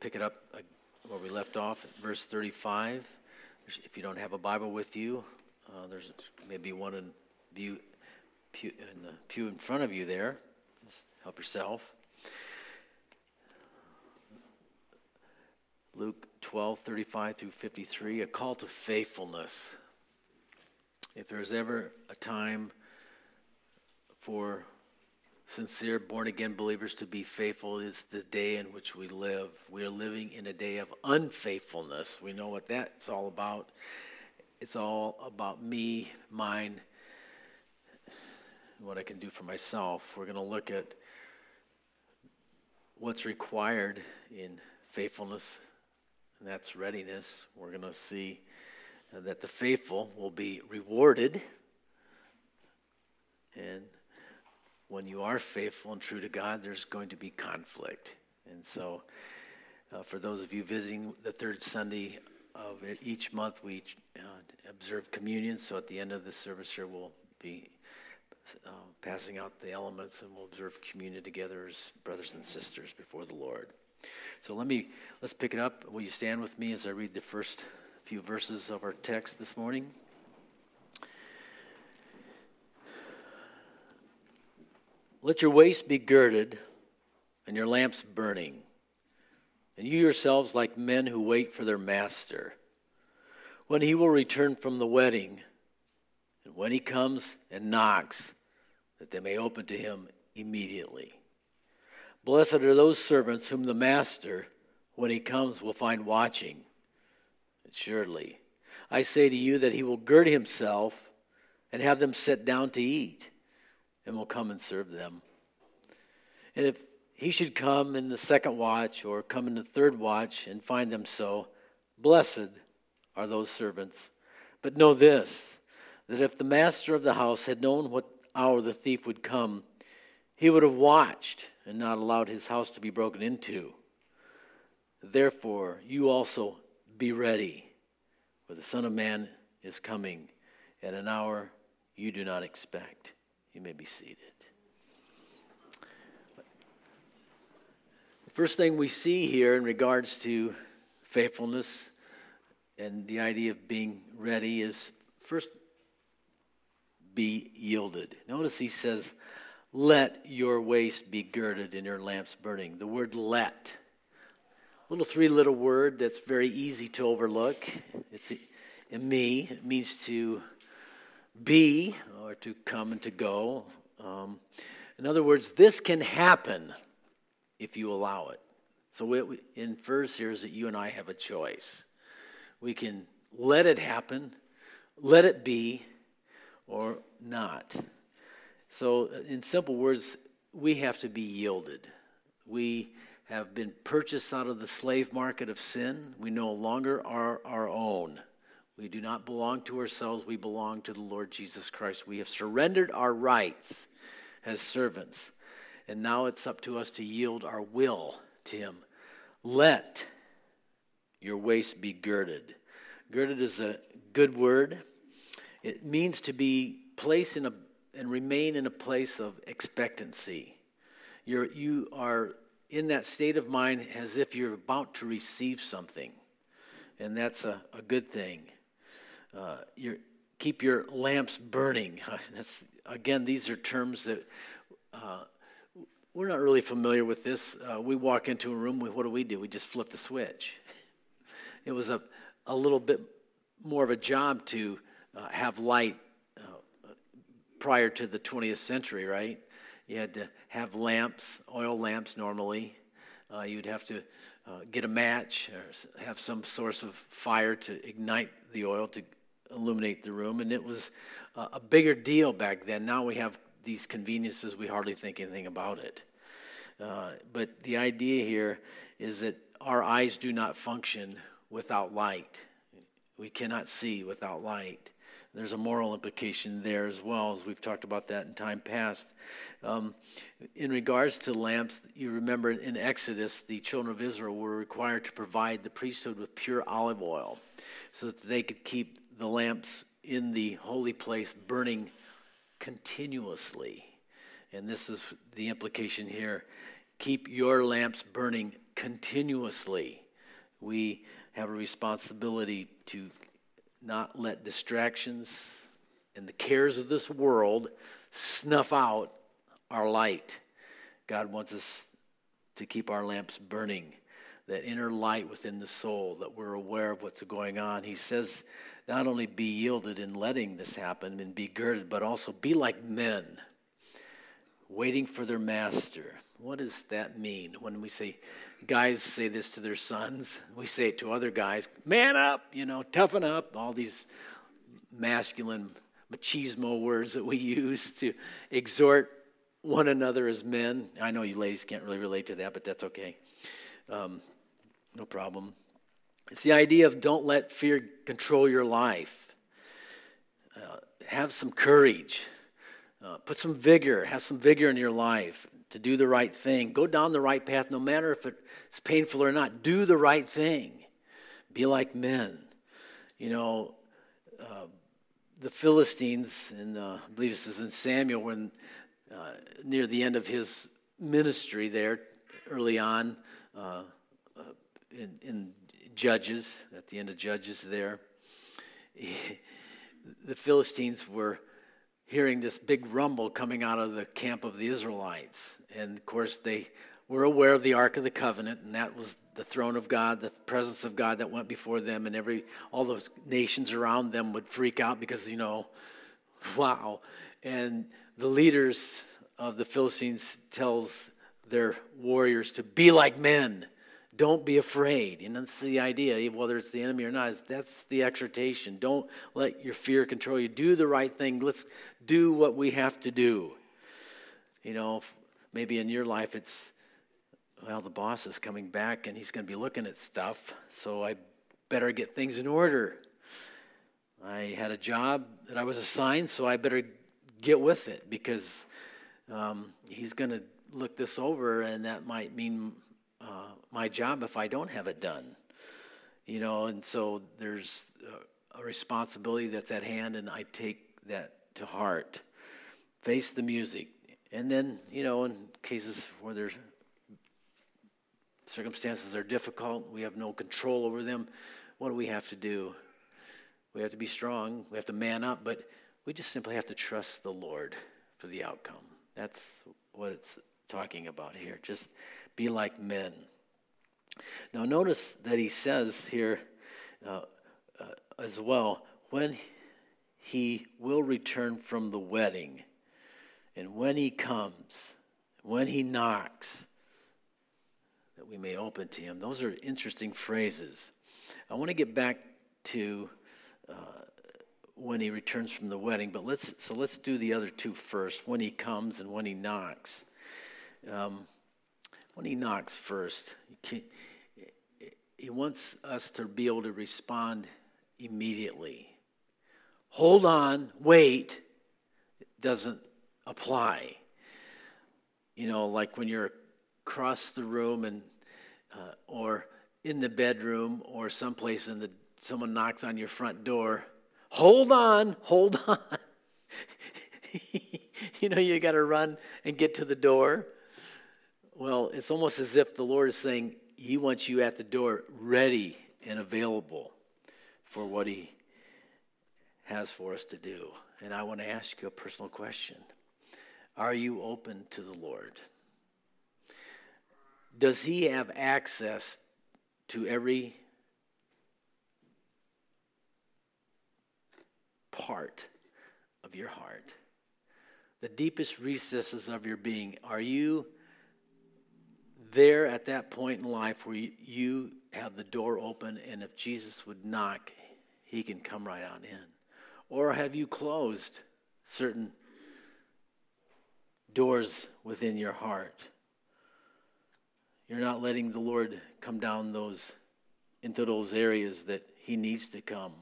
pick it up uh, where we left off verse 35. If you don't have a Bible with you, uh, there's maybe one in, view, pew, in the pew in front of you there. Just help yourself. Luke 12, 35 through 53, a call to faithfulness. If there's ever a time for sincere born again believers to be faithful is the day in which we live. We are living in a day of unfaithfulness. We know what that's all about. It's all about me, mine, what I can do for myself. We're going to look at what's required in faithfulness, and that's readiness. We're going to see that the faithful will be rewarded and when you are faithful and true to God, there's going to be conflict. And so, uh, for those of you visiting the third Sunday of each month, we uh, observe communion. So, at the end of the service here, we'll be uh, passing out the elements and we'll observe communion together as brothers and sisters before the Lord. So, let me let's pick it up. Will you stand with me as I read the first few verses of our text this morning? Let your waist be girded and your lamps burning, and you yourselves like men who wait for their master, when he will return from the wedding, and when he comes and knocks, that they may open to him immediately. Blessed are those servants whom the master, when he comes, will find watching. And surely, I say to you that he will gird himself and have them sit down to eat and will come and serve them. And if he should come in the second watch or come in the third watch and find them so, blessed are those servants. But know this that if the master of the house had known what hour the thief would come, he would have watched and not allowed his house to be broken into. Therefore, you also be ready, for the Son of Man is coming at an hour you do not expect. You may be seated. The first thing we see here in regards to faithfulness and the idea of being ready is first be yielded. Notice he says, Let your waist be girded and your lamps burning. The word let, little three little word that's very easy to overlook. It's in me, it means to be or to come and to go. Um, in other words, this can happen if you allow it. So it infers here is that you and I have a choice. We can let it happen, let it be, or not. So, in simple words, we have to be yielded. We have been purchased out of the slave market of sin. We no longer are our own. We do not belong to ourselves, we belong to the Lord Jesus Christ. We have surrendered our rights as servants, and now it's up to us to yield our will to Him. Let your waist be girded. Girded is a good word. It means to be placed in a and remain in a place of expectancy. You're, you are in that state of mind as if you're about to receive something, and that's a, a good thing uh, your, keep your lamps burning. That's, again, these are terms that uh, we're not really familiar with this. Uh, we walk into a room, what do we do? We just flip the switch. it was a, a little bit more of a job to uh, have light uh, prior to the 20th century, right? You had to have lamps, oil lamps normally. Uh, you'd have to uh, get a match or have some source of fire to ignite the oil to illuminate the room, and it was a bigger deal back then. Now we have these conveniences, we hardly think anything about it. Uh, but the idea here is that our eyes do not function without light. We cannot see without light. There's a moral implication there as well, as we've talked about that in time past. Um, in regards to lamps, you remember in Exodus, the children of Israel were required to provide the priesthood with pure olive oil so that they could keep the lamps in the holy place burning continuously. And this is the implication here keep your lamps burning continuously. We have a responsibility to not let distractions and the cares of this world snuff out our light. God wants us to keep our lamps burning, that inner light within the soul, that we're aware of what's going on. He says, not only be yielded in letting this happen and be girded, but also be like men, waiting for their master. What does that mean when we say, guys say this to their sons? We say it to other guys, man up, you know, toughen up, all these masculine machismo words that we use to exhort one another as men. I know you ladies can't really relate to that, but that's okay. Um, no problem. It's the idea of don't let fear control your life. Uh, have some courage. Uh, put some vigor. Have some vigor in your life to do the right thing. Go down the right path, no matter if it's painful or not. Do the right thing. Be like men. You know, uh, the Philistines, and uh, I believe this is in Samuel, when uh, near the end of his ministry there, early on uh, uh, in, in, Judges, at the end of Judges there, the Philistines were hearing this big rumble coming out of the camp of the Israelites. And of course, they were aware of the Ark of the Covenant, and that was the throne of God, the presence of God that went before them, and every all those nations around them would freak out because you know, wow. And the leaders of the Philistines tells their warriors to be like men. Don't be afraid. And that's the idea, whether it's the enemy or not. That's the exhortation. Don't let your fear control you. Do the right thing. Let's do what we have to do. You know, maybe in your life it's well, the boss is coming back and he's going to be looking at stuff, so I better get things in order. I had a job that I was assigned, so I better get with it because um, he's going to look this over, and that might mean uh, my job if I don't have it done. You know, and so there's a responsibility that's at hand, and I take that to heart. Face the music. And then, you know, in cases where there's circumstances are difficult, we have no control over them, what do we have to do? We have to be strong, we have to man up, but we just simply have to trust the Lord for the outcome. That's what it's talking about here. Just be like men. Now, notice that he says here uh, uh, as well when he will return from the wedding, and when he comes, when he knocks, that we may open to him. Those are interesting phrases. I want to get back to uh, when he returns from the wedding, but let's so let's do the other two first. When he comes and when he knocks. Um, when he knocks first, he, wants us to be able to respond immediately. Hold on, wait, it doesn't apply. You know, like when you're across the room and uh, or in the bedroom or someplace and the someone knocks on your front door hold on hold on you know you got to run and get to the door well it's almost as if the lord is saying he wants you at the door ready and available for what he has for us to do and i want to ask you a personal question are you open to the lord does he have access to every part of your heart? The deepest recesses of your being. Are you there at that point in life where you have the door open and if Jesus would knock, he can come right on in? Or have you closed certain doors within your heart? You're not letting the Lord come down those into those areas that he needs to come.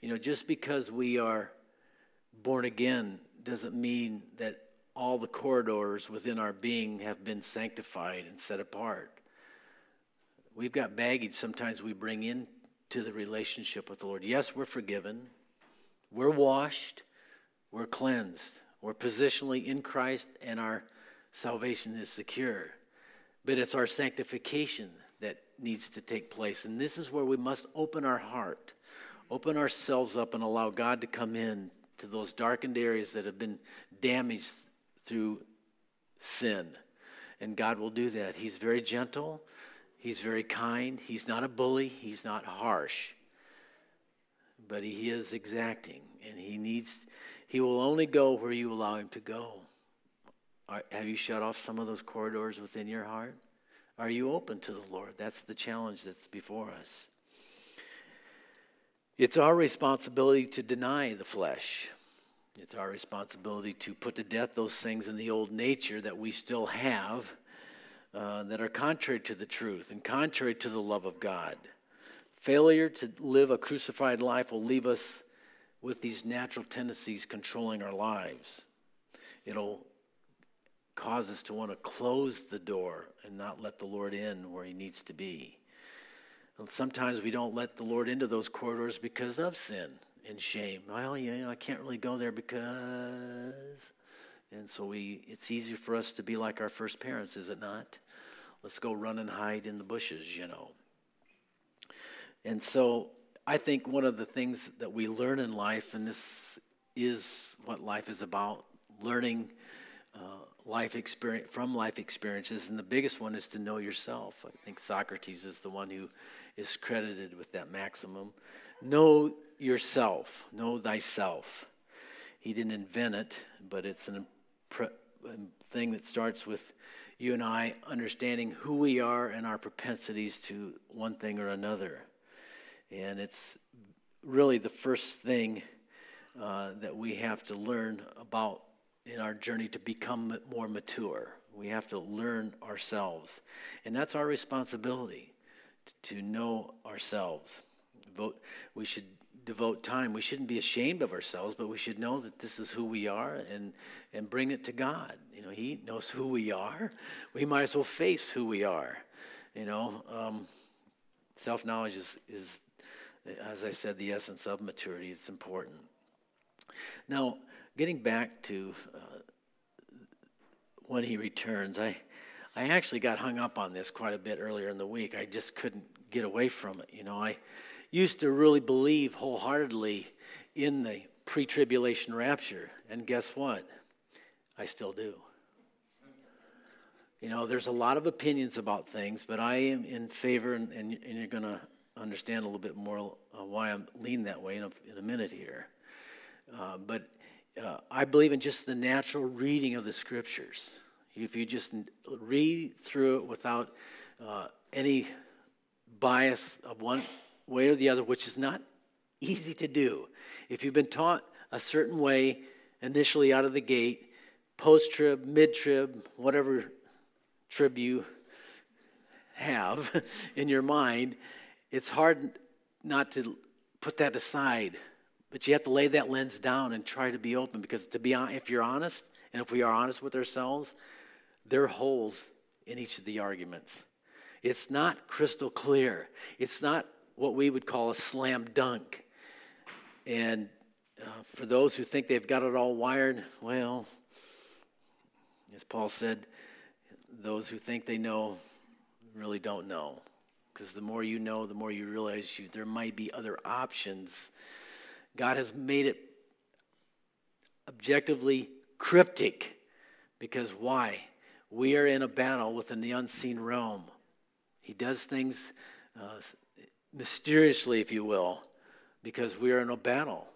You know, just because we are born again doesn't mean that all the corridors within our being have been sanctified and set apart. We've got baggage sometimes we bring into the relationship with the Lord. Yes, we're forgiven, we're washed, we're cleansed, we're positionally in Christ, and our salvation is secure. but it's our sanctification that needs to take place. And this is where we must open our heart, open ourselves up, and allow God to come in to those darkened areas that have been damaged through sin. And God will do that. He's very gentle, He's very kind, He's not a bully, He's not harsh, but He is exacting, and He needs. He will only go where you allow him to go. Have you shut off some of those corridors within your heart? Are you open to the Lord? That's the challenge that's before us. It's our responsibility to deny the flesh. It's our responsibility to put to death those things in the old nature that we still have uh, that are contrary to the truth and contrary to the love of God. Failure to live a crucified life will leave us with these natural tendencies controlling our lives. It'll cause us to want to close the door and not let the Lord in where He needs to be. And sometimes we don't let the Lord into those corridors because of sin and shame. Well, you know, I can't really go there because. And so we, it's easier for us to be like our first parents, is it not? Let's go run and hide in the bushes, you know. And so I think one of the things that we learn in life, and this is what life is about, learning uh, life experience from life experiences, and the biggest one is to know yourself. I think Socrates is the one who is credited with that maximum. Know yourself, know thyself. He didn't invent it, but it's an impre- thing that starts with you and I understanding who we are and our propensities to one thing or another. And it's really the first thing uh, that we have to learn about in our journey to become more mature. We have to learn ourselves. And that's our responsibility to know ourselves. Vote, we should devote time. We shouldn't be ashamed of ourselves, but we should know that this is who we are and, and bring it to God. You know, He knows who we are. We might as well face who we are. You know, um, self knowledge is, is, as I said, the essence of maturity. It's important. Now, getting back to uh, when he returns, I, I actually got hung up on this quite a bit earlier in the week. I just couldn't get away from it. You know, I used to really believe wholeheartedly in the pre tribulation rapture. And guess what? I still do. You know, there's a lot of opinions about things, but I am in favor, and, and, and you're going to understand a little bit more uh, why I'm lean that way in a, in a minute here. Uh, but uh, I believe in just the natural reading of the scriptures. If you just read through it without uh, any bias of one way or the other, which is not easy to do. If you've been taught a certain way initially out of the gate, post trib, mid trib, whatever trib you have in your mind, it's hard not to put that aside but you have to lay that lens down and try to be open because to be if you're honest and if we are honest with ourselves, there are holes in each of the arguments. It's not crystal clear. It's not what we would call a slam dunk. And uh, for those who think they've got it all wired, well, as Paul said, those who think they know really don't know. Because the more you know, the more you realize you, there might be other options God has made it objectively cryptic because why? We are in a battle within the unseen realm. He does things uh, mysteriously, if you will, because we are in a battle.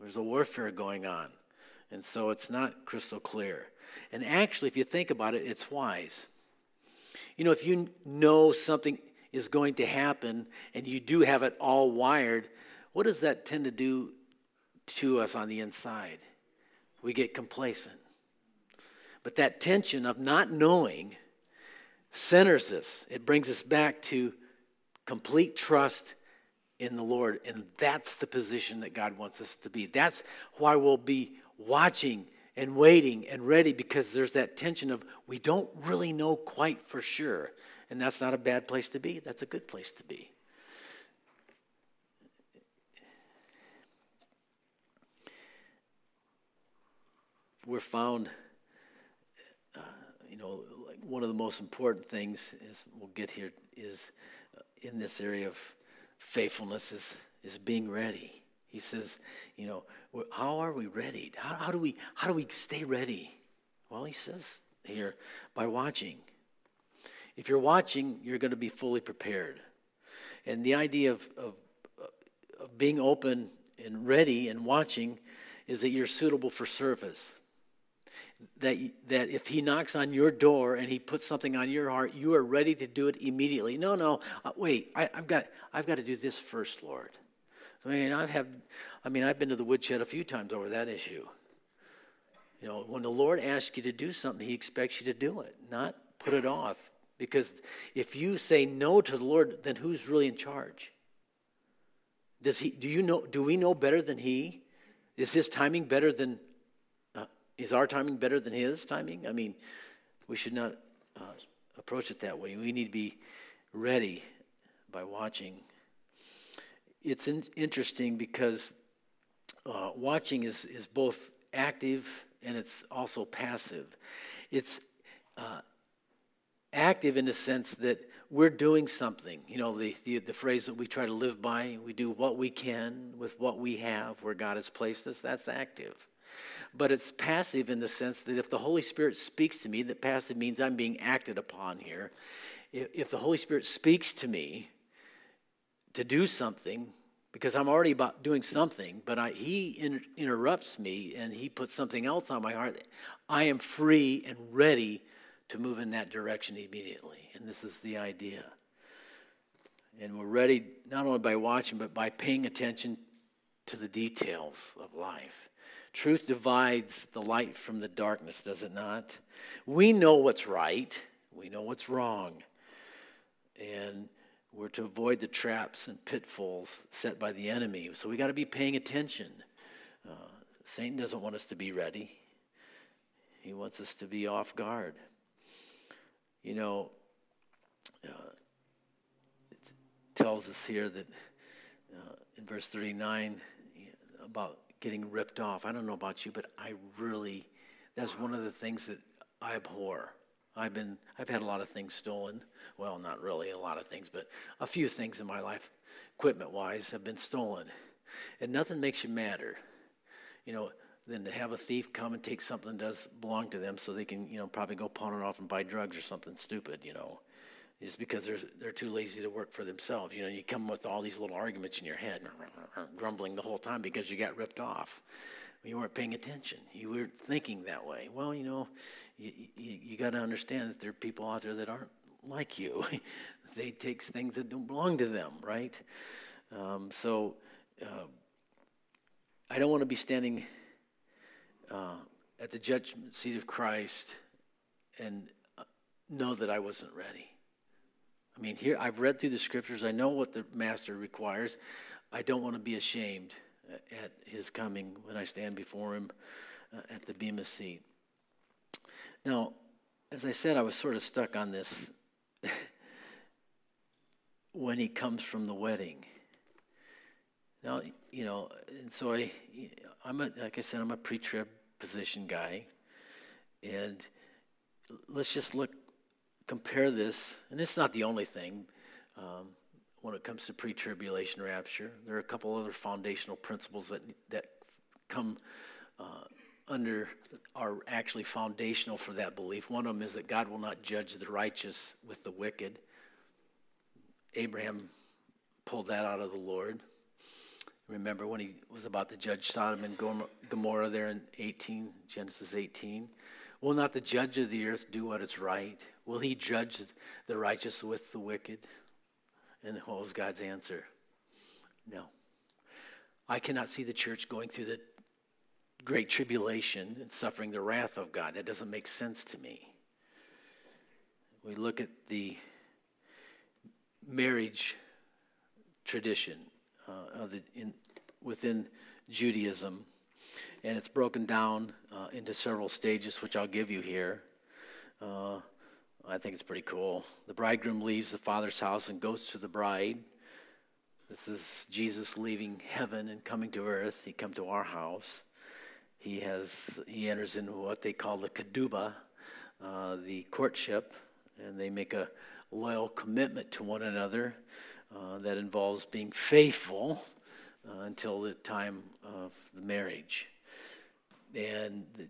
There's a warfare going on. And so it's not crystal clear. And actually, if you think about it, it's wise. You know, if you know something is going to happen and you do have it all wired, what does that tend to do to us on the inside. We get complacent. But that tension of not knowing centers us, it brings us back to complete trust in the Lord. And that's the position that God wants us to be. That's why we'll be watching and waiting and ready because there's that tension of we don't really know quite for sure. And that's not a bad place to be, that's a good place to be. we're found, uh, you know, like one of the most important things is we'll get here is in this area of faithfulness is is being ready. He says, you know, how are we ready? How, how do we how do we stay ready? Well, he says here by watching. If you're watching, you're going to be fully prepared. And the idea of, of, of being open and ready and watching is that you're suitable for service. That, that if he knocks on your door and he puts something on your heart, you are ready to do it immediately. No, no, uh, wait, I, have got, I've got to do this first, Lord. I mean, I have, I mean, I've been to the woodshed a few times over that issue. You know, when the Lord asks you to do something, He expects you to do it, not put it off. Because if you say no to the Lord, then who's really in charge? Does he? Do you know? Do we know better than He? Is His timing better than? Is our timing better than His timing? I mean, we should not uh, approach it that way. We need to be ready by watching. It's in, interesting because uh, watching is is both active and it's also passive. It's uh, active in the sense that we're doing something. You know, the, the, the, phrase that we try to live by, we do what we can with what we have where God has placed us, that's active. But it's passive in the sense that if the Holy Spirit speaks to me, that passive means I'm being acted upon here. If, the Holy Spirit speaks to me to do something, because I'm already about doing something, but I, he in, interrupts me and he puts something else on my heart. I am free and ready to move in that direction immediately. And this is the idea. And we're ready not only by watching, but by paying attention to the details of life. Truth divides the light from the darkness, does it not? We know what's right, we know what's wrong. And we're to avoid the traps and pitfalls set by the enemy. So we got to be paying attention. Uh, Satan doesn't want us to be ready, he wants us to be off guard. You know, uh, it tells us here that uh, in verse 39 about getting ripped off. I don't know about you, but I really, that's one of the things that I abhor. I've been I've had a lot of things stolen. Well, not really a lot of things, but a few things in my life, equipment wise, have been stolen. And nothing makes you madder, you know, than to have a thief come and take something that does belong to them so they can, you know, probably go pawn it off and buy drugs or something stupid, you know. Just because they're they're too lazy to work for themselves. You know, you come with all these little arguments in your head, grumbling the whole time because you got ripped off you weren't paying attention. You weren't thinking that way. Well, you know, you, you, you got to understand that there are people out there that aren't like you. they take things that don't belong to them, right? Um, so uh, I don't want to be standing uh, at the judgment seat of Christ and uh, know that I wasn't ready. I mean, here I've read through the scriptures. I know what the master requires. I don't want to be ashamed at his coming when I stand before him uh, at the Bema seat. Now, as I said, I was sort of stuck on this when he comes from the wedding. Now, you know, and so I, I'm a, like I said, I'm a pre-trib position guy, and let's just look, compare this, and it's not the only thing. Um, when it comes to pre-tribulation rapture. There are a couple other foundational principles that that come uh, under are actually foundational for that belief. One of them is that God will not judge the righteous with the wicked. Abraham pulled that out of the Lord. Remember when he was about to judge Sodom and Gomorrah there in 18, Genesis 18? Will not the judge of the earth do what is right? Will he judge the righteous with the wicked? And what was God's answer? No. I cannot see the church going through the great tribulation and suffering the wrath of God. That doesn't make sense to me. We look at the marriage tradition uh, of the, in, within Judaism, and it's broken down uh, into several stages, which I'll give you here. Uh, I think it's pretty cool. The bridegroom leaves the father's house and goes to the bride. This is Jesus leaving heaven and coming to earth. He come to our house. He has he enters into what they call the ketubah, uh, the courtship, and they make a loyal commitment to one another uh, that involves being faithful uh, until the time of the marriage. And the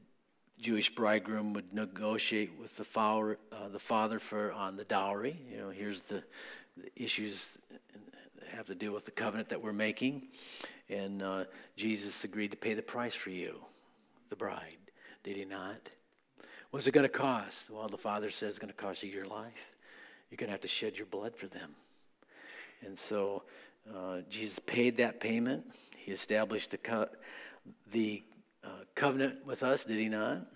Jewish bridegroom would negotiate with the father, uh, the father for on the dowry. You know, here's the, the issues that have to deal with the covenant that we're making, and uh, Jesus agreed to pay the price for you, the bride. Did he not? What's it going to cost? Well, the father says it's going to cost you your life. You're going to have to shed your blood for them. And so uh, Jesus paid that payment. He established the, co- the uh, covenant with us, did he not?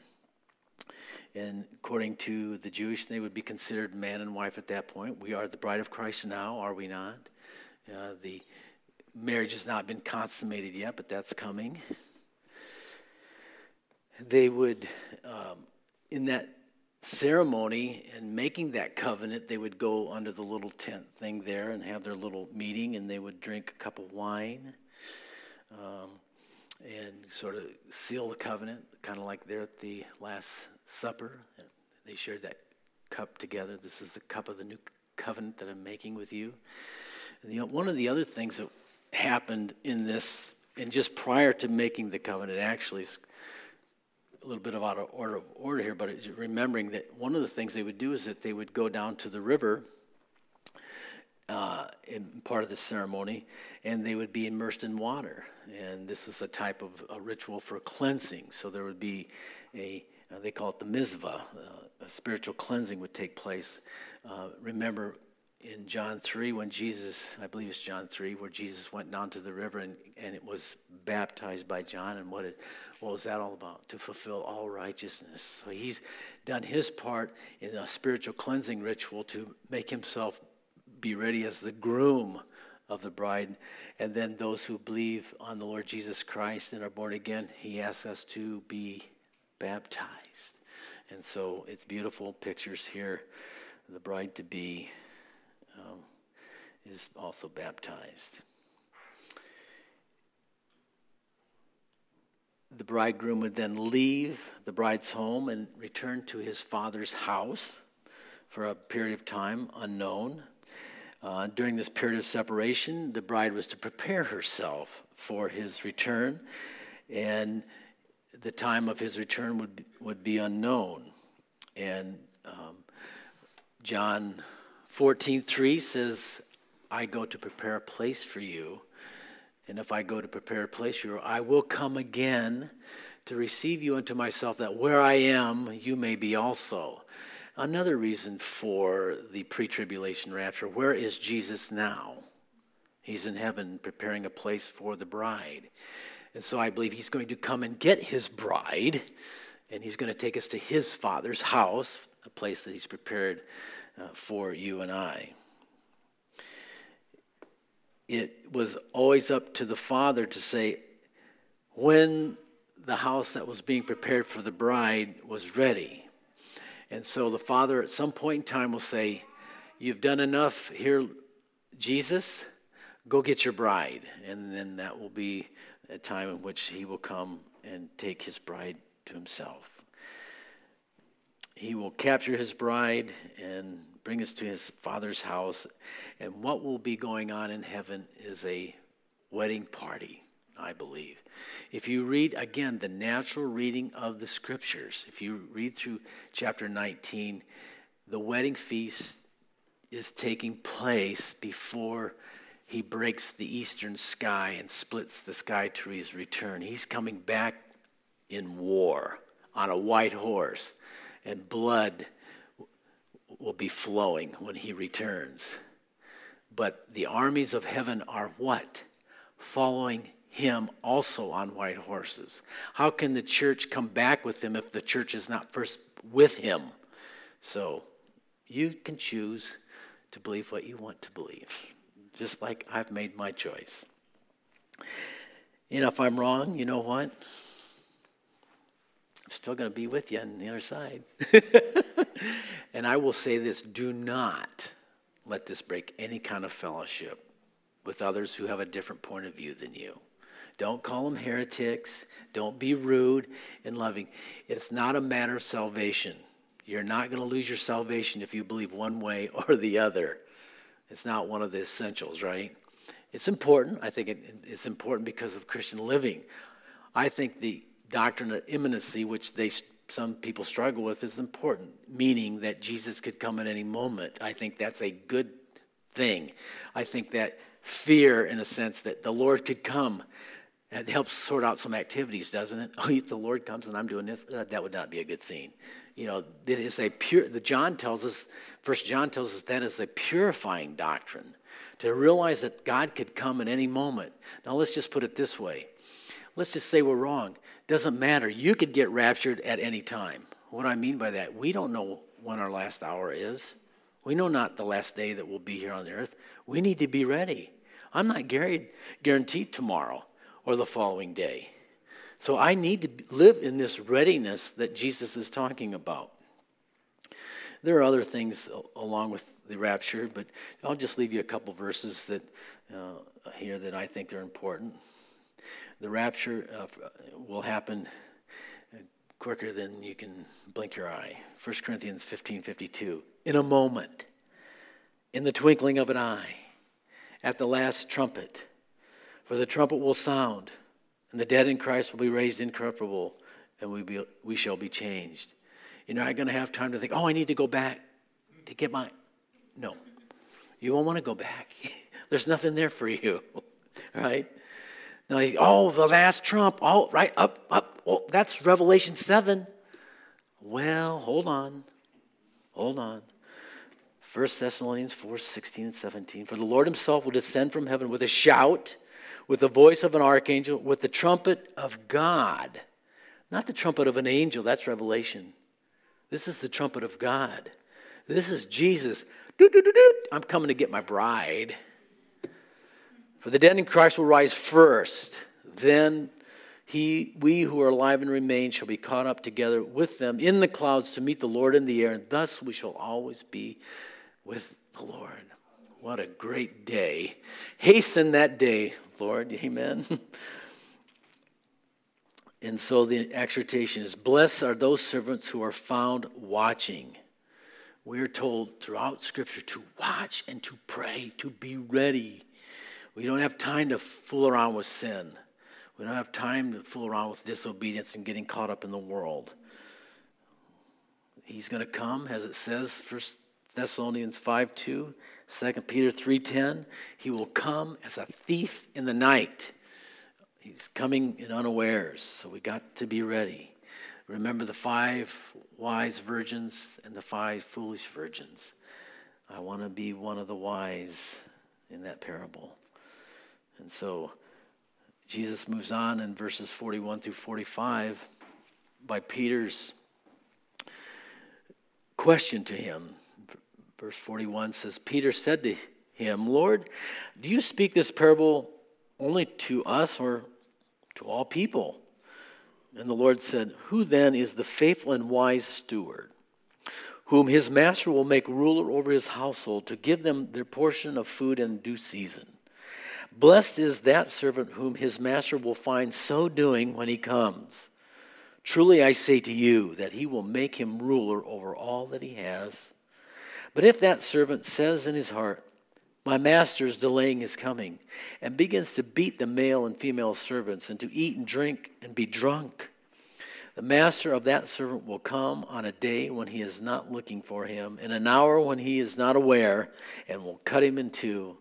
And according to the Jewish, they would be considered man and wife at that point. We are the bride of Christ now, are we not? Uh, the marriage has not been consummated yet, but that's coming. They would, um, in that ceremony and making that covenant, they would go under the little tent thing there and have their little meeting, and they would drink a cup of wine. Um, and sort of seal the covenant, kind of like there at the Last Supper. They shared that cup together. This is the cup of the new covenant that I'm making with you. And know, one of the other things that happened in this, and just prior to making the covenant, actually, a little bit of out of order, order here, but remembering that one of the things they would do is that they would go down to the river uh, in part of the ceremony, and they would be immersed in water. And this is a type of a ritual for cleansing. So there would be a, uh, they call it the mikvah, uh, a spiritual cleansing would take place. Uh, remember in John 3 when Jesus, I believe it's John 3, where Jesus went down to the river and, and it was baptized by John. And what, it, what was that all about? To fulfill all righteousness. So he's done his part in a spiritual cleansing ritual to make himself be ready as the groom of the bride. And then those who believe on the Lord Jesus Christ and are born again, he asks us to be baptized. And so it's beautiful pictures here. The bride to be is also baptized. The bridegroom would then leave the bride's home and return to his father's house for a period of time unknown. Uh, during this period of separation, the bride was to prepare herself for his return, and the time of his return would be, would be unknown. And um, John 14:3 says, "I go to prepare a place for you, and if I go to prepare a place for you, I will come again to receive you unto myself, that where I am, you may be also." Another reason for the pre tribulation rapture where is Jesus now? He's in heaven preparing a place for the bride. And so I believe he's going to come and get his bride, and he's going to take us to his father's house, a place that he's prepared uh, for you and I. It was always up to the father to say, when the house that was being prepared for the bride was ready, and so the Father at some point in time will say, You've done enough here, Jesus, go get your bride. And then that will be a time in which he will come and take his bride to himself. He will capture his bride and bring us to his father's house. And what will be going on in heaven is a wedding party, I believe. If you read, again, the natural reading of the scriptures, if you read through chapter 19, the wedding feast is taking place before he breaks the eastern sky and splits the sky to his return. He's coming back in war on a white horse, and blood will be flowing when he returns. But the armies of heaven are what? Following him also on white horses? How can the church come back with him if the church is not first with him? So you can choose to believe what you want to believe, just like I've made my choice. You know, if I'm wrong, you know what? Still going to be with you on the other side. and I will say this do not let this break any kind of fellowship with others who have a different point of view than you. Don't call them heretics. Don't be rude and loving. It's not a matter of salvation. You're not going to lose your salvation if you believe one way or the other. It's not one of the essentials, right? It's important. I think it, it's important because of Christian living. I think the doctrine of imminency, which they some people struggle with, is important, meaning that Jesus could come at any moment. I think that's a good thing. I think that fear, in a sense, that the Lord could come. It helps sort out some activities, doesn't it? Oh, if the Lord comes and I'm doing this, uh, that would not be a good scene. You know, it is a pure. The John tells us, First John tells us that is a purifying doctrine. To realize that God could come at any moment. Now let's just put it this way. Let's just say we're wrong. Doesn't matter. You could get raptured at any time. What I mean by that, we don't know when our last hour is. We know not the last day that we'll be here on the earth. We need to be ready. I'm not guaranteed tomorrow or the following day. So I need to live in this readiness that Jesus is talking about. There are other things along with the rapture, but I'll just leave you a couple verses that uh, here that I think are important. The rapture uh, will happen quicker than you can blink your eye. 1 Corinthians 15 52. In a moment, in the twinkling of an eye, at the last trumpet. For the trumpet will sound, and the dead in Christ will be raised incorruptible, and we, be, we shall be changed. You're not going to have time to think, oh, I need to go back to get my. No. You won't want to go back. There's nothing there for you, right? Now, oh, the last trump. Oh, right, up, up. Oh, that's Revelation 7. Well, hold on. Hold on. 1 Thessalonians 4 16 and 17. For the Lord himself will descend from heaven with a shout, with the voice of an archangel, with the trumpet of God. Not the trumpet of an angel, that's Revelation. This is the trumpet of God. This is Jesus. I'm coming to get my bride. For the dead in Christ will rise first. Then he, we who are alive and remain shall be caught up together with them in the clouds to meet the Lord in the air, and thus we shall always be with the Lord. What a great day. Hasten that day, Lord. Amen. and so the exhortation is Blessed are those servants who are found watching. We are told throughout Scripture to watch and to pray, to be ready. We don't have time to fool around with sin. We don't have time to fool around with disobedience and getting caught up in the world. He's going to come, as it says, First Thessalonians 5 2, 2 Peter 3.10, he will come as a thief in the night. He's coming in unawares, so we got to be ready. Remember the five wise virgins and the five foolish virgins. I want to be one of the wise in that parable. And so Jesus moves on in verses 41 through 45 by Peter's question to him Verse 41 says, Peter said to him, Lord, do you speak this parable only to us or to all people? And the Lord said, Who then is the faithful and wise steward, whom his master will make ruler over his household to give them their portion of food in due season? Blessed is that servant whom his master will find so doing when he comes. Truly I say to you that he will make him ruler over all that he has. But if that servant says in his heart, My master is delaying his coming, and begins to beat the male and female servants, and to eat and drink and be drunk, the master of that servant will come on a day when he is not looking for him, in an hour when he is not aware, and will cut him in two,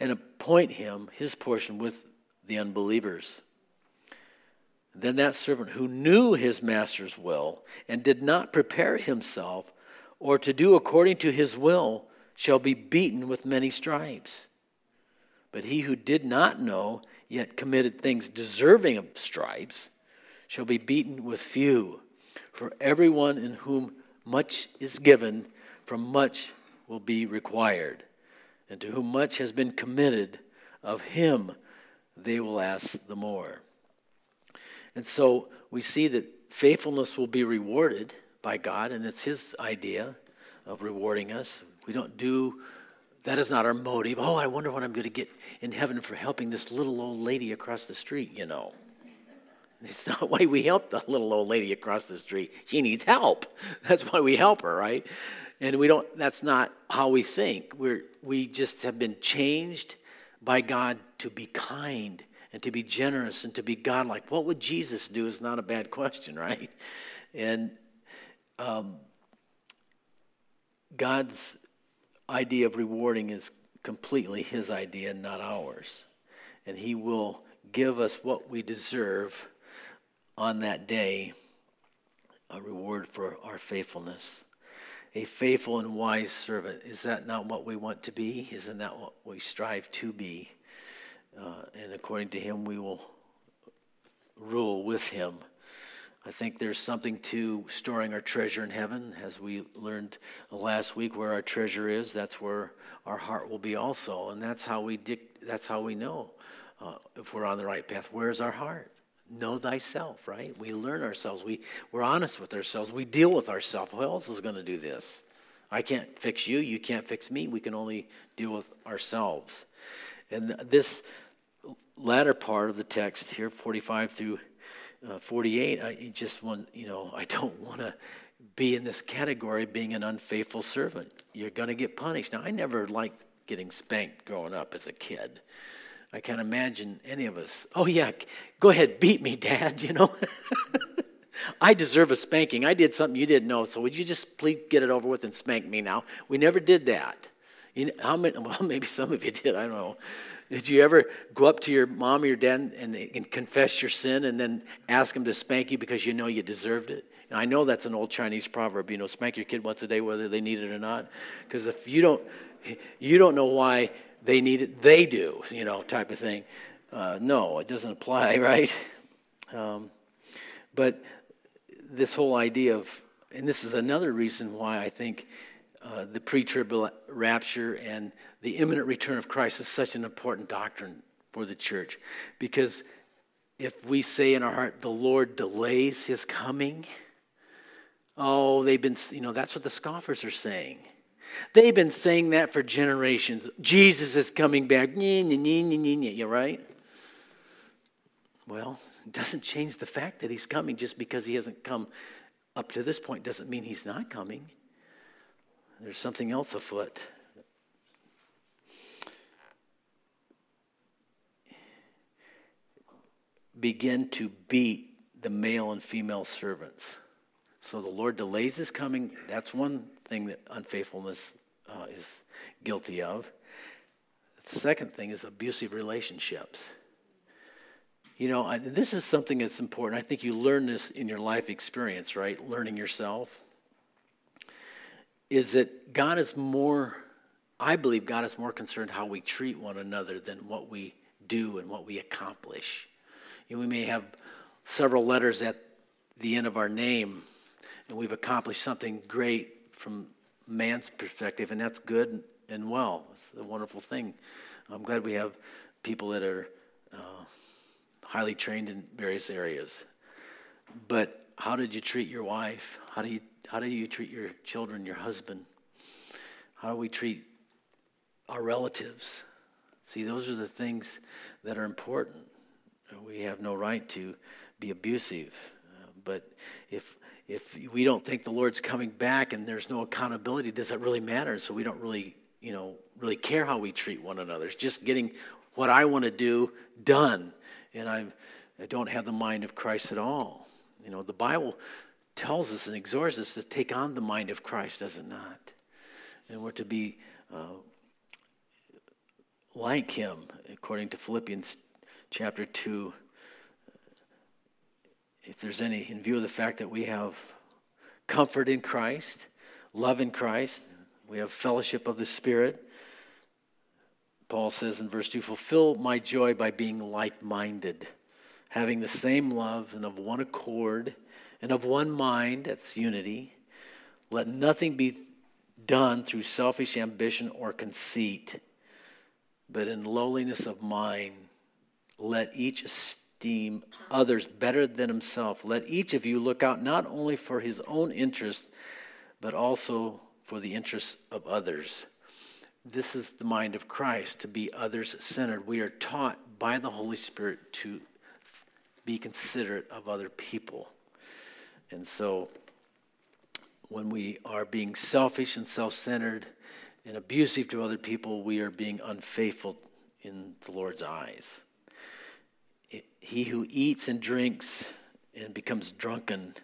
and appoint him his portion with the unbelievers. Then that servant who knew his master's will and did not prepare himself or to do according to his will shall be beaten with many stripes. But he who did not know, yet committed things deserving of stripes, shall be beaten with few. For everyone in whom much is given, from much will be required. And to whom much has been committed, of him they will ask the more. And so we see that faithfulness will be rewarded by God, and it's His idea of rewarding us. We don't do that is not our motive. Oh, I wonder what I'm going to get in heaven for helping this little old lady across the street, you know. It's not why we help the little old lady across the street. She needs help. That's why we help her, right? And we don't, that's not how we think. We're, we just have been changed by God to be kind and to be generous and to be godlike. What would Jesus do is not a bad question, right? And um, God's idea of rewarding is completely His idea, not ours. And He will give us what we deserve on that day a reward for our faithfulness. A faithful and wise servant. Is that not what we want to be? Isn't that what we strive to be? Uh, and according to Him, we will rule with Him. I think there's something to storing our treasure in heaven. As we learned last week, where our treasure is, that's where our heart will be also. And that's how we, dic- that's how we know uh, if we're on the right path. Where's our heart? Know thyself, right? We learn ourselves. We, we're honest with ourselves. We deal with ourselves. Who else is going to do this? I can't fix you. You can't fix me. We can only deal with ourselves. And this latter part of the text here, 45 through uh, 48, I just want, you know, I don't want to be in this category being an unfaithful servant. You're going to get punished. Now, I never liked getting spanked growing up as a kid. I can't imagine any of us. Oh, yeah, go ahead, beat me, Dad, you know. I deserve a spanking. I did something you didn't know, so would you just please get it over with and spank me now? We never did that. You know, how many, well, maybe some of you did, I don't know. Did you ever go up to your mom or your dad and, and confess your sin and then ask them to spank you because you know you deserved it? Now, I know that's an old Chinese proverb, you know, spank your kid once a day whether they need it or not. Because if you don't, you don't know why they need it, they do, you know, type of thing. Uh, no, it doesn't apply, right? Um, but this whole idea of, and this is another reason why I think uh, the pre tribal rapture and the imminent return of Christ is such an important doctrine for the church. Because if we say in our heart, the Lord delays his coming, oh, they've been, you know, that's what the scoffers are saying. They've been saying that for generations. Jesus is coming back. You right? Well, it doesn't change the fact that he's coming just because he hasn't come up to this point doesn't mean he's not coming. There's something else afoot. Begin to beat the male and female servants. So the Lord delays his coming. That's one thing that unfaithfulness uh, is guilty of. The second thing is abusive relationships. You know, I, this is something that's important. I think you learn this in your life experience, right? Learning yourself. Is that God is more, I believe God is more concerned how we treat one another than what we do and what we accomplish. You know, we may have several letters at the end of our name, and we've accomplished something great from man's perspective, and that's good and well. It's a wonderful thing. I'm glad we have people that are uh, highly trained in various areas. But how did you treat your wife? How do you how do you treat your children, your husband? How do we treat our relatives? See, those are the things that are important. We have no right to be abusive. Uh, but if if we don't think the Lord's coming back and there's no accountability, does that really matter? So we don't really, you know, really care how we treat one another. It's just getting what I want to do done. And I'm, I don't have the mind of Christ at all. You know, the Bible tells us and exhorts us to take on the mind of Christ, does it not? And we're to be uh, like him, according to Philippians chapter 2 if there's any, in view of the fact that we have comfort in Christ, love in Christ, we have fellowship of the Spirit. Paul says in verse 2 Fulfill my joy by being like minded, having the same love and of one accord and of one mind. That's unity. Let nothing be done through selfish ambition or conceit, but in lowliness of mind, let each esteem others better than himself. Let each of you look out not only for his own interest, but also for the interests of others. This is the mind of Christ, to be others centered. We are taught by the Holy Spirit to be considerate of other people. And so when we are being selfish and self centered and abusive to other people, we are being unfaithful in the Lord's eyes. He who eats and drinks and becomes drunken,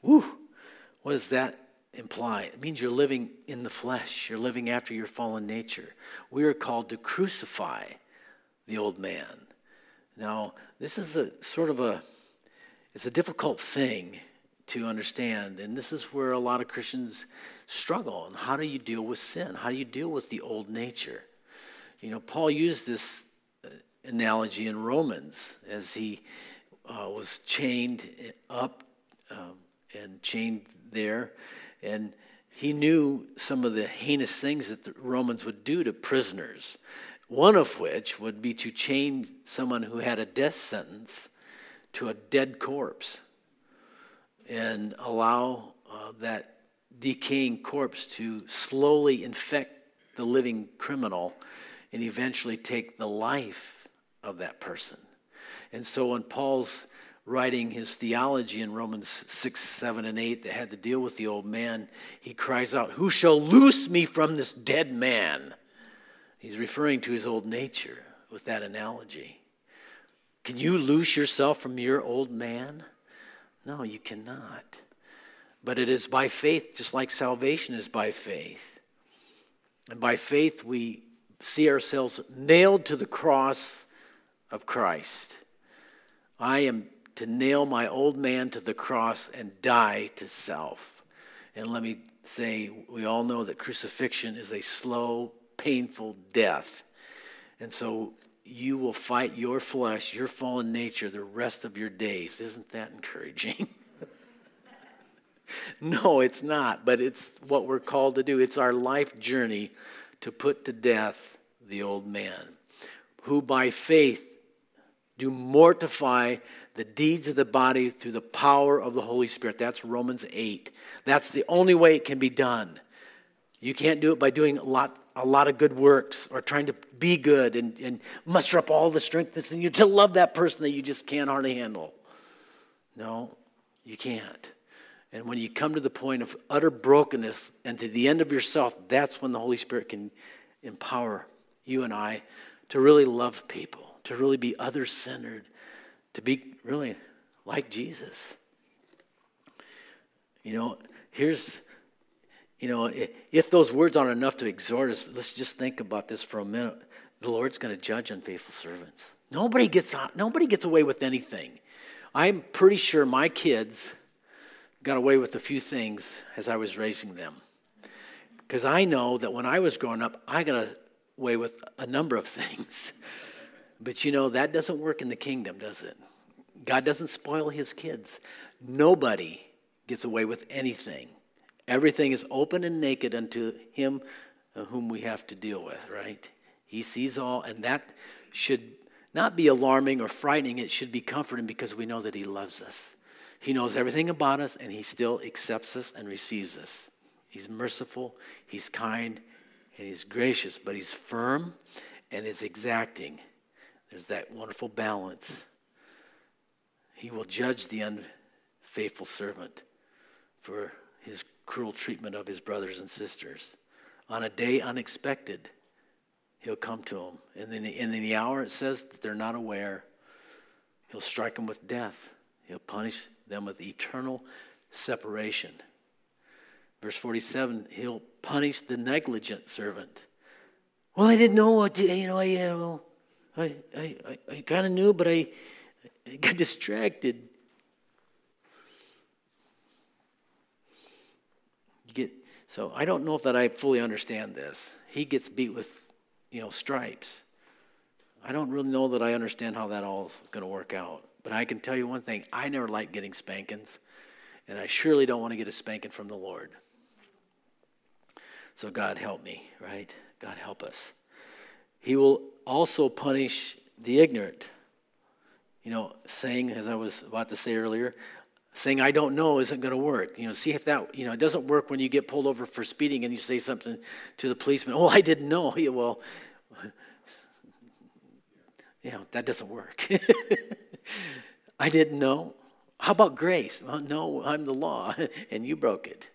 what does that imply? It means you're living in the flesh, you're living after your fallen nature. We are called to crucify the old man. Now, this is a sort of a it's a difficult thing to understand. And this is where a lot of Christians struggle. And how do you deal with sin? How do you deal with the old nature? You know, Paul used this analogy in Romans as he uh, was chained up um, and chained there. And he knew some of the heinous things that the Romans would do to prisoners, one of which would be to chain someone who had a death sentence to a dead corpse and allow uh, that decaying corpse to slowly infect the living criminal and eventually take the life of that person. And so when Paul's writing his theology in Romans 6, 7, and 8 that had to deal with the old man, he cries out, Who shall loose me from this dead man? He's referring to his old nature with that analogy. Can you loose yourself from your old man? No, you cannot. But it is by faith, just like salvation is by faith. And by faith, we see ourselves nailed to the cross of Christ. I am to nail my old man to the cross and die to self. And let me say, we all know that crucifixion is a slow, painful death. And so you will fight your flesh, your fallen nature, the rest of your days. Isn't that encouraging? no, it's not, but it's what we're called to do. It's our life journey to put to death the old man, who by faith do mortify the deeds of the body through the power of the Holy Spirit. That's Romans 8. That's the only way it can be done. You can't do it by doing a lot, a lot of good works or trying to be good and, and muster up all the strength within you to love that person that you just can't hardly handle. No, you can't. And when you come to the point of utter brokenness and to the end of yourself, that's when the Holy Spirit can empower you and I to really love people, to really be other centered, to be really like Jesus. You know, here's you know, if those words aren't enough to exhort us, let's just think about this for a minute. The Lord's going to judge unfaithful servants. Nobody gets nobody gets away with anything. I'm pretty sure my kids got away with a few things as I was raising them. Because I know that when I was growing up, I got away with a number of things. But you know, that doesn't work in the kingdom, does it? God doesn't spoil his kids. Nobody gets away with anything. Everything is open and naked unto him uh, whom we have to deal with, right? He sees all, and that should not be alarming or frightening. It should be comforting because we know that he loves us. He knows everything about us, and he still accepts us and receives us. He's merciful, he's kind, and he's gracious, but he's firm and is exacting. There's that wonderful balance. He will judge the unfaithful servant for his cruel treatment of his brothers and sisters. On a day unexpected, he'll come to them. And in the, in the hour it says that they're not aware, he'll strike them with death. He'll punish them with eternal separation. Verse 47, he'll punish the negligent servant. Well, I didn't know what, you know, you know, I, I, I, I kind of knew, but I, I got distracted. get so I don't know if that I fully understand this. He gets beat with, you know, stripes. I don't really know that I understand how that all is going to work out. But I can tell you one thing: I never like getting spankings, and I surely don't want to get a spanking from the Lord. So God help me, right? God help us. He will also punish the ignorant. You know, saying, as I was about to say earlier, saying I don't know isn't going to work. You know, see if that, you know, it doesn't work when you get pulled over for speeding and you say something to the policeman, oh, I didn't know. Yeah, well, you know, that doesn't work. I didn't know. How about grace? Well, no, I'm the law, and you broke it.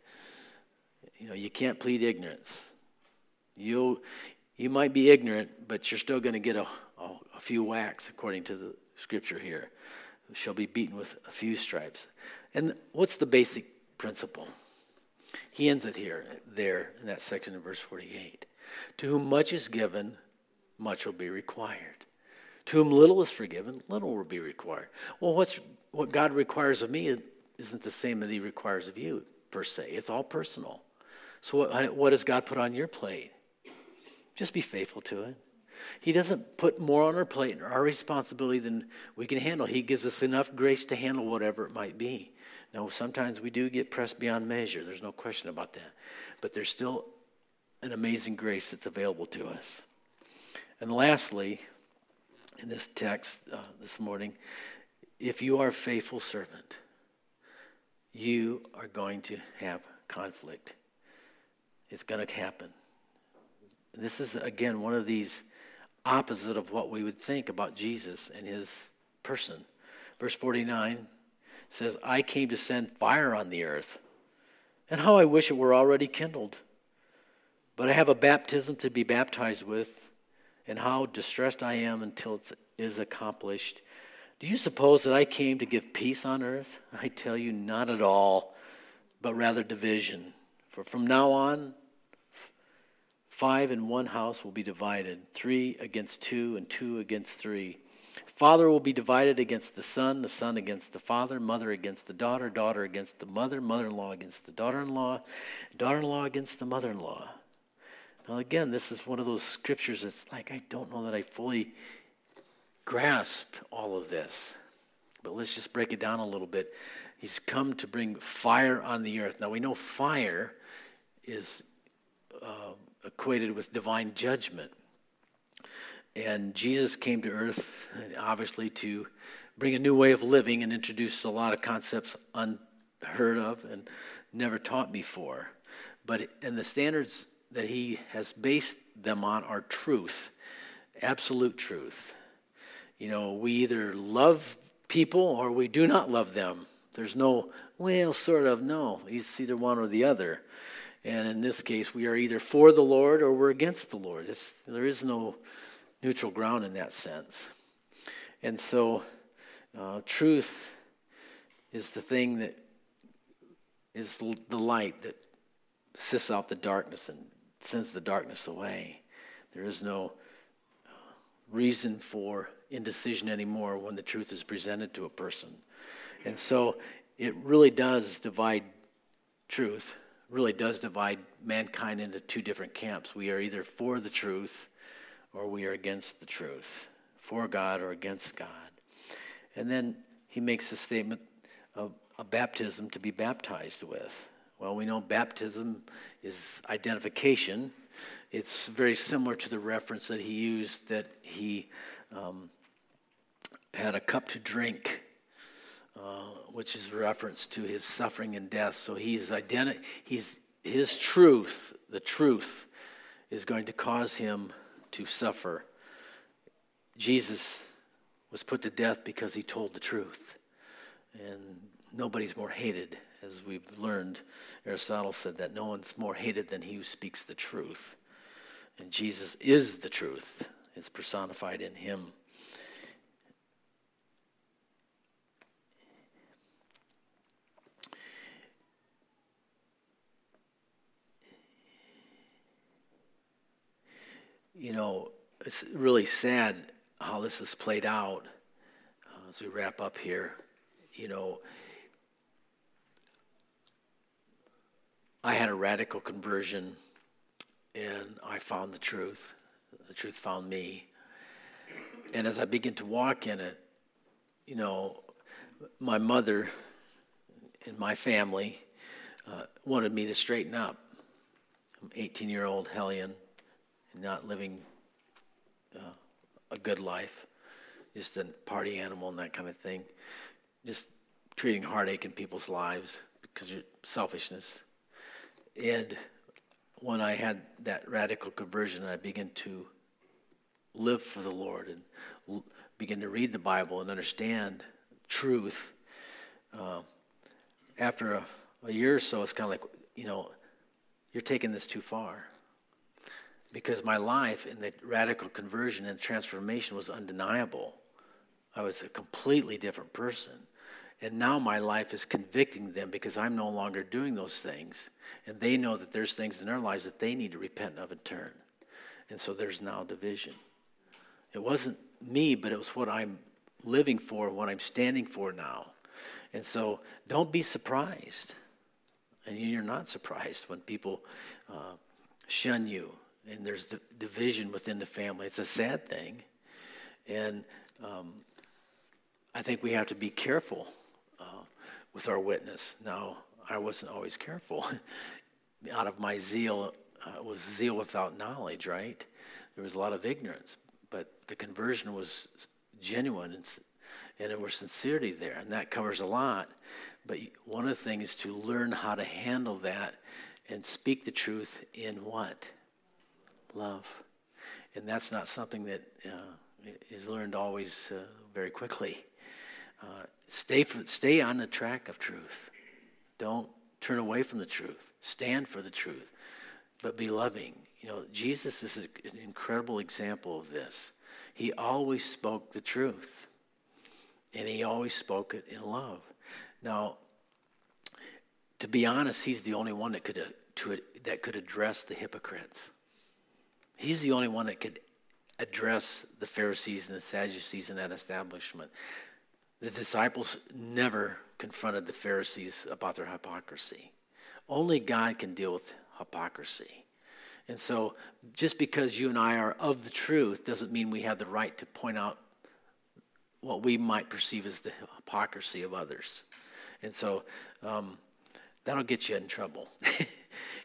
You know, you can't plead ignorance. You, you might be ignorant, but you're still going to get a, a, a few whacks, according to the scripture here. Shall be beaten with a few stripes. And what's the basic principle? He ends it here, there, in that section in verse 48. To whom much is given, much will be required. To whom little is forgiven, little will be required. Well, what's, what God requires of me isn't the same that He requires of you, per se. It's all personal. So, what, what does God put on your plate? Just be faithful to it. He doesn't put more on our plate, or our responsibility than we can handle. He gives us enough grace to handle whatever it might be. Now, sometimes we do get pressed beyond measure. There's no question about that. But there's still an amazing grace that's available to us. And lastly, in this text uh, this morning, if you are a faithful servant, you are going to have conflict. It's going to happen. This is, again, one of these opposite of what we would think about Jesus and his person. Verse 49 says, I came to send fire on the earth, and how I wish it were already kindled. But I have a baptism to be baptized with, and how distressed I am until it is accomplished. Do you suppose that I came to give peace on earth? I tell you, not at all, but rather division. For from now on, five in one house will be divided, three against two, and two against three. Father will be divided against the son, the son against the father, mother against the daughter, daughter against the mother, mother in law against the daughter in law, daughter in law against the mother in law. Now, again, this is one of those scriptures that's like, I don't know that I fully grasp all of this. But let's just break it down a little bit. He's come to bring fire on the earth. Now, we know fire is uh, equated with divine judgment. And Jesus came to earth, obviously, to bring a new way of living and introduce a lot of concepts unheard of and never taught before. But and the standards that he has based them on are truth, absolute truth. You know, we either love people or we do not love them. There's no, well, sort of, no. It's either one or the other. And in this case, we are either for the Lord or we're against the Lord. It's, there is no neutral ground in that sense. And so, uh, truth is the thing that is the light that sifts out the darkness and sends the darkness away. There is no uh, reason for indecision anymore when the truth is presented to a person. And so it really does divide truth, really does divide mankind into two different camps. We are either for the truth or we are against the truth, for God or against God. And then he makes a statement of a baptism to be baptized with. Well, we know baptism is identification. It's very similar to the reference that he used that he um, had a cup to drink, uh, which is reference to his suffering and death. So he's identi- he's his truth, the truth, is going to cause him to suffer. Jesus was put to death because he told the truth. And nobody's more hated, as we've learned. Aristotle said that no one's more hated than he who speaks the truth. And Jesus is the truth, it's personified in him. You know, it's really sad how this has played out uh, as we wrap up here. You know, I had a radical conversion and I found the truth. The truth found me. And as I began to walk in it, you know, my mother and my family uh, wanted me to straighten up. I'm 18 year old Hellion not living uh, a good life, just a party animal and that kind of thing, just creating heartache in people's lives because of selfishness. And when I had that radical conversion, and I began to live for the Lord and l- begin to read the Bible and understand truth, uh, after a, a year or so, it's kind of like, you know, you're taking this too far. Because my life in the radical conversion and transformation was undeniable. I was a completely different person. And now my life is convicting them because I'm no longer doing those things. And they know that there's things in their lives that they need to repent of and turn. And so there's now division. It wasn't me, but it was what I'm living for, what I'm standing for now. And so don't be surprised. And you're not surprised when people uh, shun you and there's division within the family. It's a sad thing. And um, I think we have to be careful uh, with our witness. Now, I wasn't always careful. Out of my zeal, uh, was zeal without knowledge, right? There was a lot of ignorance, but the conversion was genuine and, and there was sincerity there, and that covers a lot. But one of the things is to learn how to handle that and speak the truth in what? Love. And that's not something that uh, is learned always uh, very quickly. Uh, stay, for, stay on the track of truth. Don't turn away from the truth. Stand for the truth, but be loving. You know, Jesus is an incredible example of this. He always spoke the truth, and he always spoke it in love. Now, to be honest, he's the only one that could, to, that could address the hypocrites. He's the only one that could address the Pharisees and the Sadducees in that establishment. The disciples never confronted the Pharisees about their hypocrisy. Only God can deal with hypocrisy. And so, just because you and I are of the truth doesn't mean we have the right to point out what we might perceive as the hypocrisy of others. And so, um, that'll get you in trouble.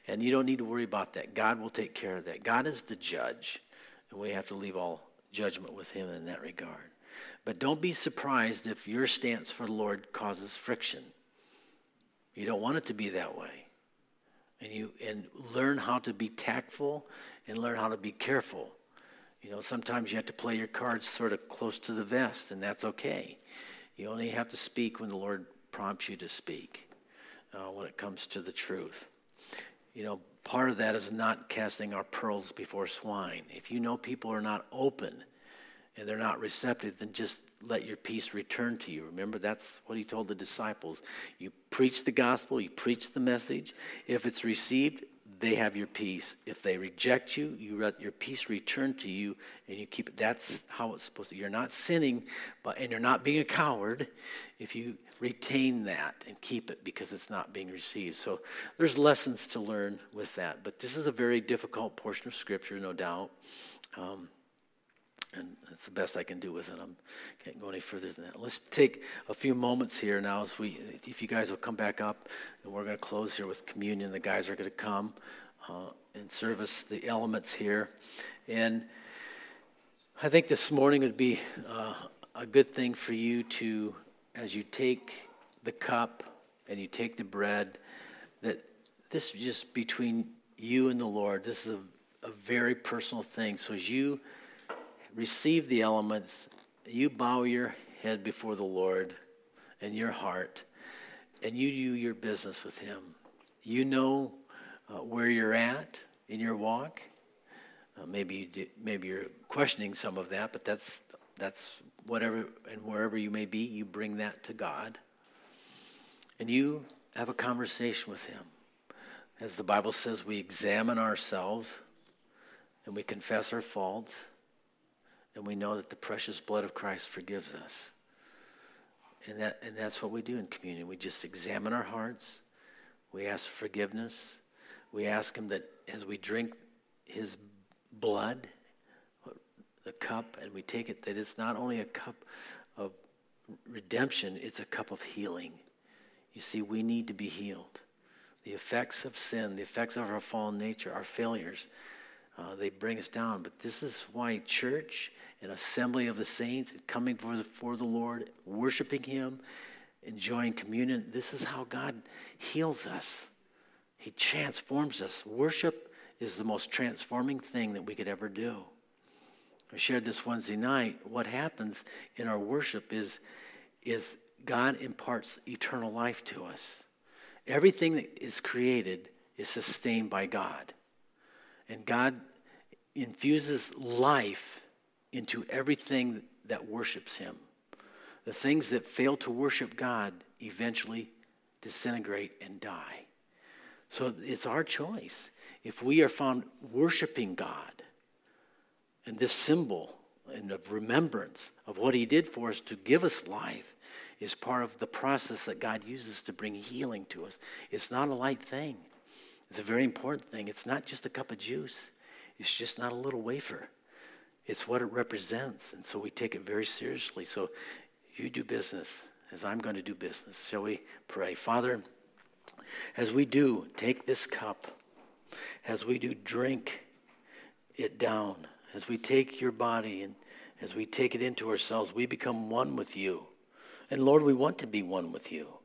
and you don't need to worry about that. God will take care of that. God is the judge, and we have to leave all judgment with Him in that regard. But don't be surprised if your stance for the Lord causes friction. You don't want it to be that way. And you and learn how to be tactful and learn how to be careful. You know, sometimes you have to play your cards sort of close to the vest, and that's okay. You only have to speak when the Lord prompts you to speak uh, when it comes to the truth. You know, part of that is not casting our pearls before swine. If you know people are not open and they're not receptive, then just let your peace return to you. Remember, that's what he told the disciples. You preach the gospel, you preach the message. If it's received, they have your peace. If they reject you, you let your peace return to you and you keep it. That's how it's supposed to. You're not sinning, but and you're not being a coward if you retain that and keep it because it's not being received. So there's lessons to learn with that. But this is a very difficult portion of scripture, no doubt. Um, and that's the best I can do with it. I can't go any further than that. Let's take a few moments here now as we, if you guys will come back up, and we're going to close here with communion. The guys are going to come uh, and service the elements here. And I think this morning would be uh, a good thing for you to, as you take the cup and you take the bread, that this is just between you and the Lord. This is a, a very personal thing. So as you receive the elements, you bow your head before the Lord and your heart, and you do your business with Him. You know uh, where you're at in your walk. Uh, maybe you do, maybe you're questioning some of that, but that's that's whatever and wherever you may be, you bring that to God, and you have a conversation with Him. As the Bible says, we examine ourselves and we confess our faults and we know that the precious blood of Christ forgives us. And, that, and that's what we do in communion. We just examine our hearts. We ask for forgiveness. We ask Him that as we drink His blood, the cup, and we take it, that it's not only a cup of redemption, it's a cup of healing. You see, we need to be healed. The effects of sin, the effects of our fallen nature, our failures, uh, they bring us down. But this is why church and assembly of the saints coming for the Lord, worshiping Him, enjoying communion, this is how God heals us. He transforms us. Worship is the most transforming thing that we could ever do. I shared this Wednesday night. What happens in our worship is, is God imparts eternal life to us. Everything that is created is sustained by God. And God infuses life into everything that worships Him. The things that fail to worship God eventually disintegrate and die. So it's our choice. If we are found worshiping God, and this symbol and of remembrance of what He did for us to give us life is part of the process that God uses to bring healing to us. It's not a light thing, it's a very important thing. It's not just a cup of juice, it's just not a little wafer. It's what it represents. And so we take it very seriously. So you do business as I'm going to do business. Shall we pray? Father, as we do take this cup, as we do drink it down, as we take your body and as we take it into ourselves, we become one with you. And Lord, we want to be one with you.